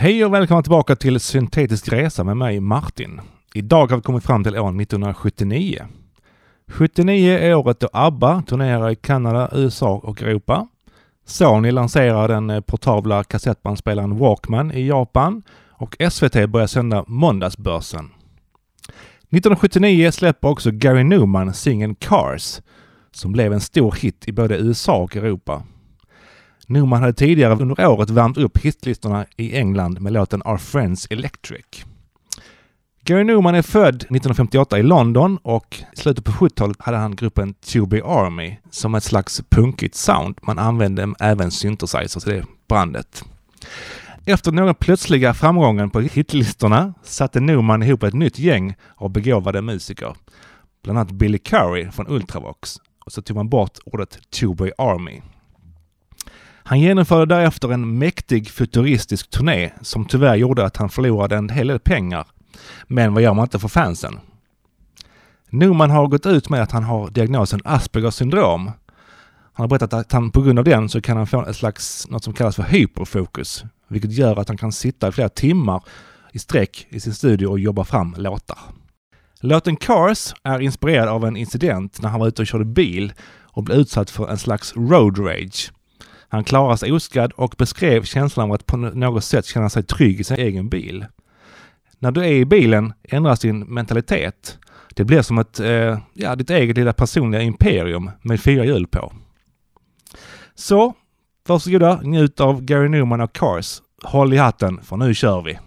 Hej och välkomna tillbaka till Syntetisk Resa med mig Martin. Idag har vi kommit fram till år 1979. 79 är året då ABBA turnerar i Kanada, USA och Europa. Sony lanserar den eh, portabla kassettbandspelaren Walkman i Japan och SVT börjar sända Måndagsbörsen. 1979 släpper också Gary Newman singeln Cars som blev en stor hit i både USA och Europa. Newman hade tidigare under året värmt upp hitlistorna i England med låten Our Friends Electric. Gary Newman är född 1958 i London och i slutet på 70-talet hade han gruppen Tuby Army som ett slags punkigt sound. Man använde även synthesizers i det brandet. Efter några plötsliga framgången på hitlistorna satte Newman ihop ett nytt gäng av begåvade musiker. Bland annat Billy Curry från Ultravox. Och så tog man bort ordet Tuby Army. Han genomförde därefter en mäktig futuristisk turné som tyvärr gjorde att han förlorade en hel del pengar. Men vad gör man inte för fansen? Newman har gått ut med att han har diagnosen Aspergers syndrom. Han har berättat att han på grund av den så kan han få ett slags, något som kallas för hyperfokus, vilket gör att han kan sitta i flera timmar i sträck i sin studio och jobba fram låtar. Låten Cars är inspirerad av en incident när han var ute och körde bil och blev utsatt för en slags road rage. Han klarade sig oskadd och beskrev känslan av att på något sätt känna sig trygg i sin egen bil. När du är i bilen ändras din mentalitet. Det blir som ett, eh, ja, ditt eget lilla personliga imperium med fyra hjul på. Så, varsågoda, njut av Gary Newman och Cars. Håll i hatten, för nu kör vi!